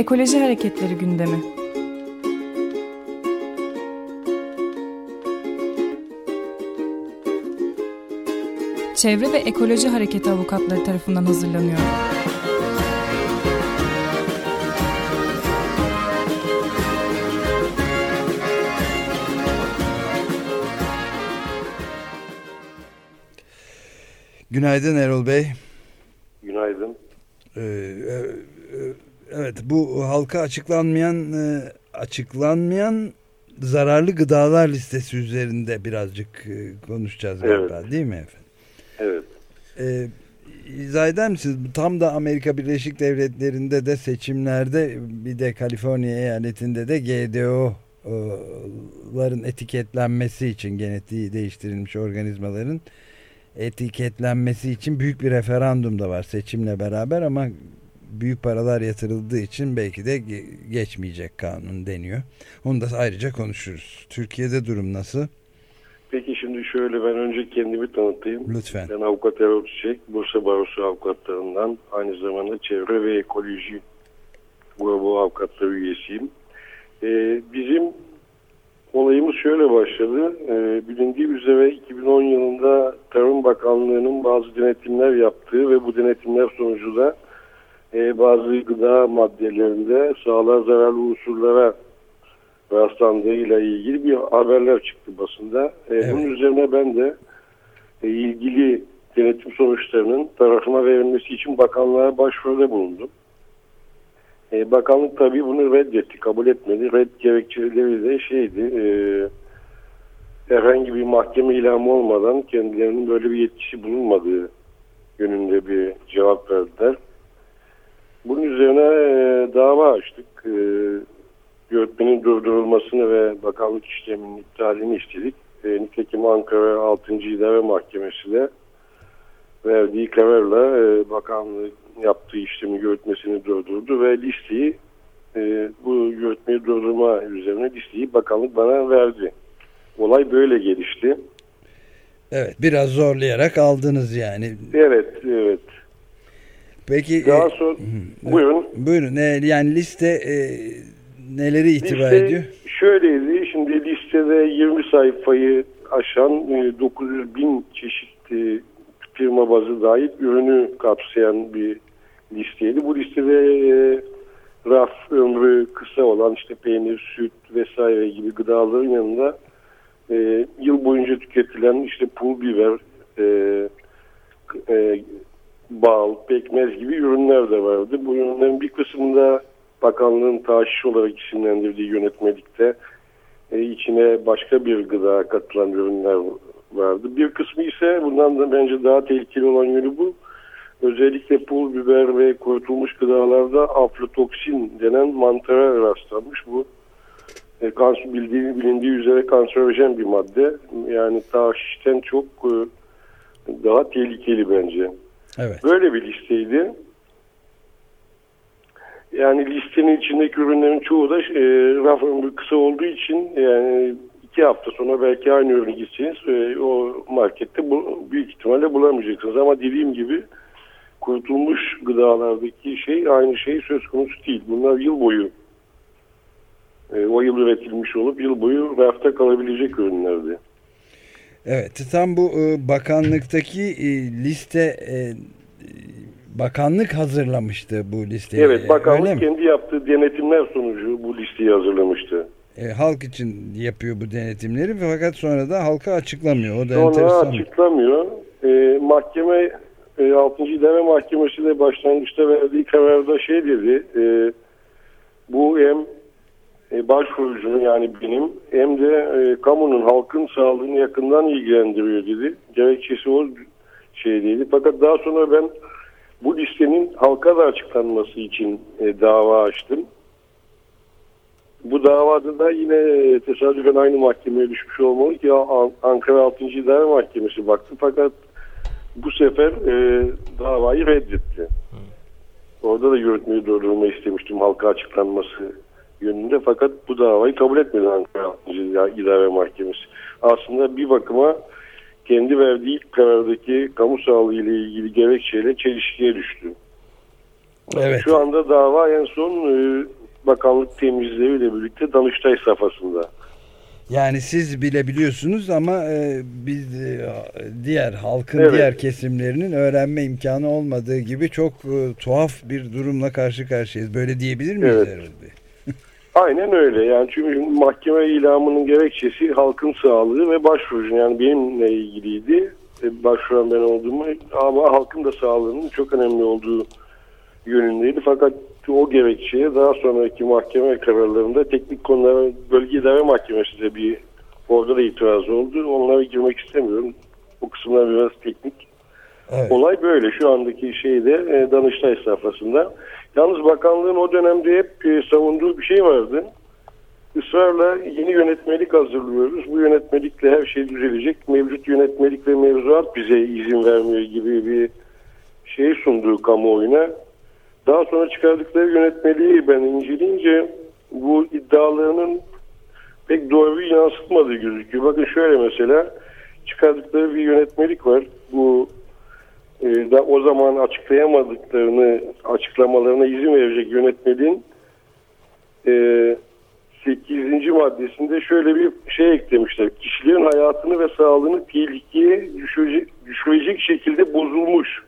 Ekoloji Hareketleri gündemi. Çevre ve Ekoloji Hareketi avukatları tarafından hazırlanıyor. Günaydın Erol Bey. Günaydın. Ee, e, e, evet bu halka açıklanmayan e, açıklanmayan zararlı gıdalar listesi üzerinde birazcık konuşacağız evet. galiba değil mi efendim? Evet. Ee, izah eder misiniz? Tam da Amerika Birleşik Devletleri'nde de seçimlerde bir de Kaliforniya eyaletinde de GDO'ların etiketlenmesi için genetiği değiştirilmiş organizmaların etiketlenmesi için büyük bir referandum da var seçimle beraber ama büyük paralar yatırıldığı için belki de geçmeyecek kanun deniyor. Onu da ayrıca konuşuruz. Türkiye'de durum nasıl? Peki şimdi şöyle ben önce kendimi tanıtayım. Lütfen. Ben avukat Erol Çiçek, Bursa Barosu avukatlarından aynı zamanda çevre ve ekoloji grubu avukatları üyesiyim. Ee, bizim Olayımız şöyle başladı. E, bilindiği üzere 2010 yılında Tarım Bakanlığı'nın bazı denetimler yaptığı ve bu denetimler sonucu da e, bazı gıda maddelerinde sağlığa zararlı unsurlara rastlandığıyla ilgili bir haberler çıktı basında. E, evet. Bunun üzerine ben de e, ilgili denetim sonuçlarının tarafıma verilmesi için bakanlığa başvuruda bulundum. E, bakanlık tabii bunu reddetti, kabul etmedi. Red gerekçeleri de şeydi, e, herhangi bir mahkeme ilamı olmadan kendilerinin böyle bir yetkisi bulunmadığı yönünde bir cevap verdiler. Bunun üzerine e, dava açtık. E, durdurulmasını ve bakanlık işleminin iptalini istedik. E, nitekim Ankara 6. İdare Mahkemesi de verdiği kararla e, bakanlık yaptığı işlemi yürütmesini durdurdu ve listeyi e, bu yürütmeyi durdurma üzerine listeyi bakanlık bana verdi. Olay böyle gelişti. Evet biraz zorlayarak aldınız yani. Evet evet. Peki daha e, sonra e, buyurun. Buyurun e, yani liste e, neleri itibar liste ediyor? Şöyleydi şimdi listede 20 sayfayı aşan e, 900 bin çeşit e, firma bazı dahil ürünü kapsayan bir listeydi. Bu listede e, raf ömrü kısa olan işte peynir, süt vesaire gibi gıdaların yanında e, yıl boyunca tüketilen işte pul biber, e, e, bal, pekmez gibi ürünler de vardı. Bu ürünlerin bir kısmında bakanlığın taşiş olarak isimlendirdiği yönetmelikte e, içine başka bir gıda katılan ürünler vardı. Bir kısmı ise bundan da bence daha tehlikeli olan yönü bu. Özellikle pul biber ve kurutulmuş gıdalarda aflatoksin denen mantara rastlanmış. Bu e, kanser, bildiği, bilindiği üzere kanserojen bir madde. Yani taşişten çok e, daha tehlikeli bence. Evet. Böyle bir listeydi. Yani listenin içindeki ürünlerin çoğu da e, raf ömrü kısa olduğu için yani iki hafta sonra belki aynı ürünü gitseniz e, o markette bu, büyük ihtimalle bulamayacaksınız. Ama dediğim gibi kurutulmuş gıdalardaki şey aynı şey söz konusu değil. Bunlar yıl boyu e, o yıl üretilmiş olup yıl boyu rafta kalabilecek ürünlerdi. Evet tam bu e, bakanlıktaki e, liste e, bakanlık hazırlamıştı bu listeyi. Evet bakanlık kendi yaptığı denetimler sonucu bu listeyi hazırlamıştı. E, halk için yapıyor bu denetimleri fakat sonra da halka açıklamıyor. O da sonra enteresan. açıklamıyor. E, mahkeme e, 6. İdare Mahkemesi de başlangıçta verdiği kararda şey dedi. E, bu hem e, yani benim hem de e, kamunun halkın sağlığını yakından ilgilendiriyor dedi. Gerekçesi o şeydeydi. Fakat daha sonra ben bu listenin halka da açıklanması için e, dava açtım. Bu davada da yine tesadüfen aynı mahkemeye düşmüş olmalı ki Ankara 6. İdare Mahkemesi baktı fakat bu sefer e, davayı reddetti. Orada da yürütmeyi durdurma istemiştim halka açıklanması fakat bu davayı kabul etmedi Ankara 6. İdare Mahkemesi. Aslında bir bakıma kendi verdiği ilk karardaki kamu sağlığı ile ilgili gerekçeyle çelişkiye düştü. Evet. Şu anda dava en son e, bakanlık temizleriyle birlikte Danıştay safhasında. Yani siz bile biliyorsunuz ama e, biz e, diğer halkın Evet. diğer kesimlerinin öğrenme imkanı olmadığı gibi çok e, tuhaf bir durumla karşı karşıyayız. Böyle diyebilir miyiz Evet. Erol Bey? Aynen öyle. Yani çünkü mahkeme ilamının gerekçesi halkın sağlığı ve başvurucu. Yani benimle ilgiliydi. E, Başvuran ben olduğumu ama halkın da sağlığının çok önemli olduğu yönündeydi. Fakat o gerekçeye daha sonraki mahkeme kararlarında teknik konulara bölge idare mahkemesi de bir orada da itiraz oldu. Onlara girmek istemiyorum. O kısımlar biraz teknik. Evet. Olay böyle. Şu andaki şeyde e, Danıştay safhasında. Yalnız bakanlığın o dönemde hep e, savunduğu bir şey vardı. Israrla yeni yönetmelik hazırlıyoruz. Bu yönetmelikle her şey düzelecek. Mevcut yönetmelik ve mevzuat bize izin vermiyor gibi bir şey sunduğu kamuoyuna. Daha sonra çıkardıkları yönetmeliği ben inceleyince bu iddialarının pek doğruyu yansıtmadığı gözüküyor. Bakın şöyle mesela çıkardıkları bir yönetmelik var. Bu da o zaman açıklayamadıklarını açıklamalarına izin verecek yönetmeliğin e, 8. maddesinde şöyle bir şey eklemişler. Kişilerin hayatını ve sağlığını tehlikeye düşürecek, şekilde bozulmuş,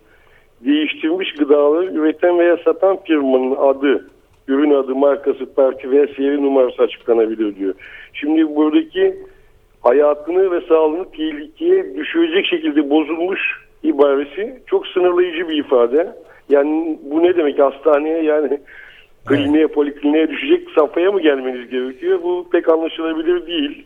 değiştirilmiş gıdaları üreten veya satan firmanın adı, ürün adı, markası, parti veya seri numarası açıklanabilir diyor. Şimdi buradaki hayatını ve sağlığını tehlikeye düşürecek şekilde bozulmuş ibaresi çok sınırlayıcı bir ifade. Yani bu ne demek hastaneye yani kliniğe polikliniğe düşecek safhaya mı gelmeniz gerekiyor? Bu pek anlaşılabilir değil.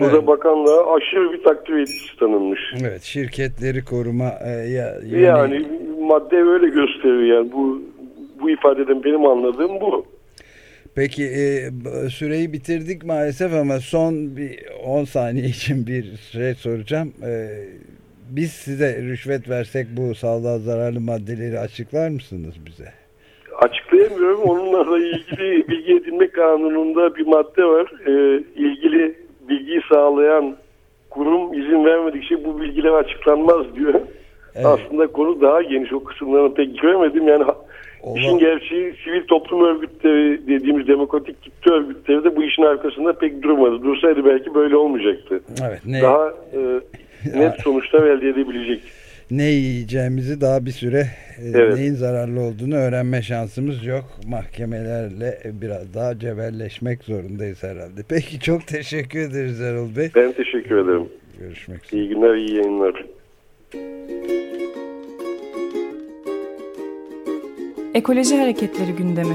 Burada Evet. bakanlığa aşırı bir takdir etkisi tanınmış. Evet, şirketleri koruma e, ya, yöne- Yani madde öyle gösteriyor yani bu bu ifadeden benim anladığım bu. Peki e, süreyi bitirdik maalesef ama son bir 10 saniye için bir şey soracağım. E, biz size rüşvet versek bu sağlığa zararlı maddeleri açıklar mısınız bize? Açıklayamıyorum. Onunla ilgili bilgi edinme kanununda bir madde var. Ee, ilgili bilgiyi sağlayan kurum izin vermedikçe bu bilgiler açıklanmaz diyor. Evet. Aslında konu daha geniş. O kısımlarını pek göremedim. Yani ha- Ola- işin gerçeği sivil toplum örgütleri dediğimiz demokratik kitle örgütleri de bu işin arkasında pek durmadı. Dursaydı belki böyle olmayacaktı. Evet, ne Daha e, net sonuçlar elde edebilecek. ne yiyeceğimizi daha bir süre e, Evet. neyin zararlı olduğunu öğrenme şansımız yok. Mahkemelerle biraz daha cebelleşmek zorundayız herhalde. Peki çok teşekkür ederiz Erol Bey. Ben teşekkür ederim. Görüşmek üzere. İyi günler, iyi yayınlar. Ekoloji Hareketleri gündemi.